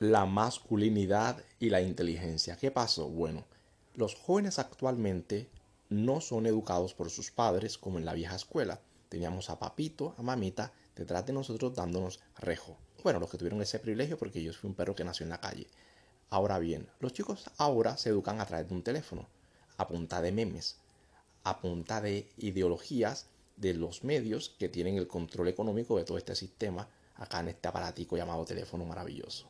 la masculinidad y la inteligencia. ¿Qué pasó? Bueno, los jóvenes actualmente no son educados por sus padres como en la vieja escuela. Teníamos a papito, a mamita detrás de nosotros dándonos rejo. Bueno, los que tuvieron ese privilegio porque yo fui un perro que nació en la calle. Ahora bien, los chicos ahora se educan a través de un teléfono, a punta de memes, a punta de ideologías de los medios que tienen el control económico de todo este sistema acá en este aparatico llamado teléfono maravilloso.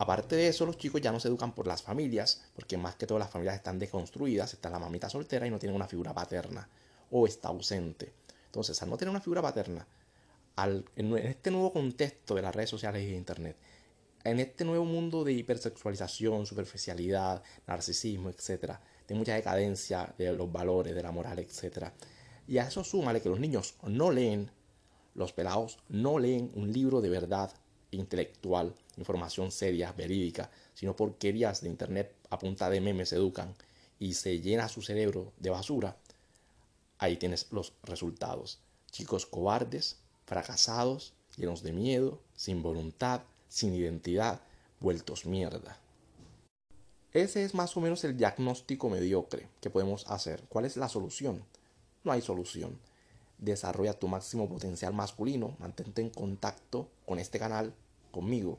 Aparte de eso, los chicos ya no se educan por las familias, porque más que todo las familias están deconstruidas, está la mamita soltera y no tienen una figura paterna, o está ausente. Entonces, al no tener una figura paterna, en este nuevo contexto de las redes sociales y de Internet, en este nuevo mundo de hipersexualización, superficialidad, narcisismo, etc., de mucha decadencia de los valores, de la moral, etc. Y a eso súmale que los niños no leen, los pelados no leen un libro de verdad intelectual, información seria, verídica, sino porquerías de internet a punta de memes educan y se llena su cerebro de basura, ahí tienes los resultados. Chicos cobardes, fracasados, llenos de miedo, sin voluntad, sin identidad, vueltos mierda. Ese es más o menos el diagnóstico mediocre que podemos hacer. ¿Cuál es la solución? No hay solución. Desarrolla tu máximo potencial masculino, mantente en contacto con este canal conmigo,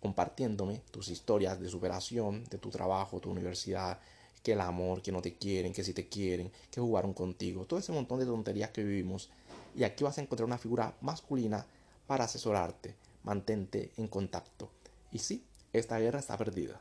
compartiéndome tus historias de superación, de tu trabajo, tu universidad, que el amor, que no te quieren, que si te quieren, que jugaron contigo, todo ese montón de tonterías que vivimos. Y aquí vas a encontrar una figura masculina para asesorarte. Mantente en contacto. Y sí, esta guerra está perdida.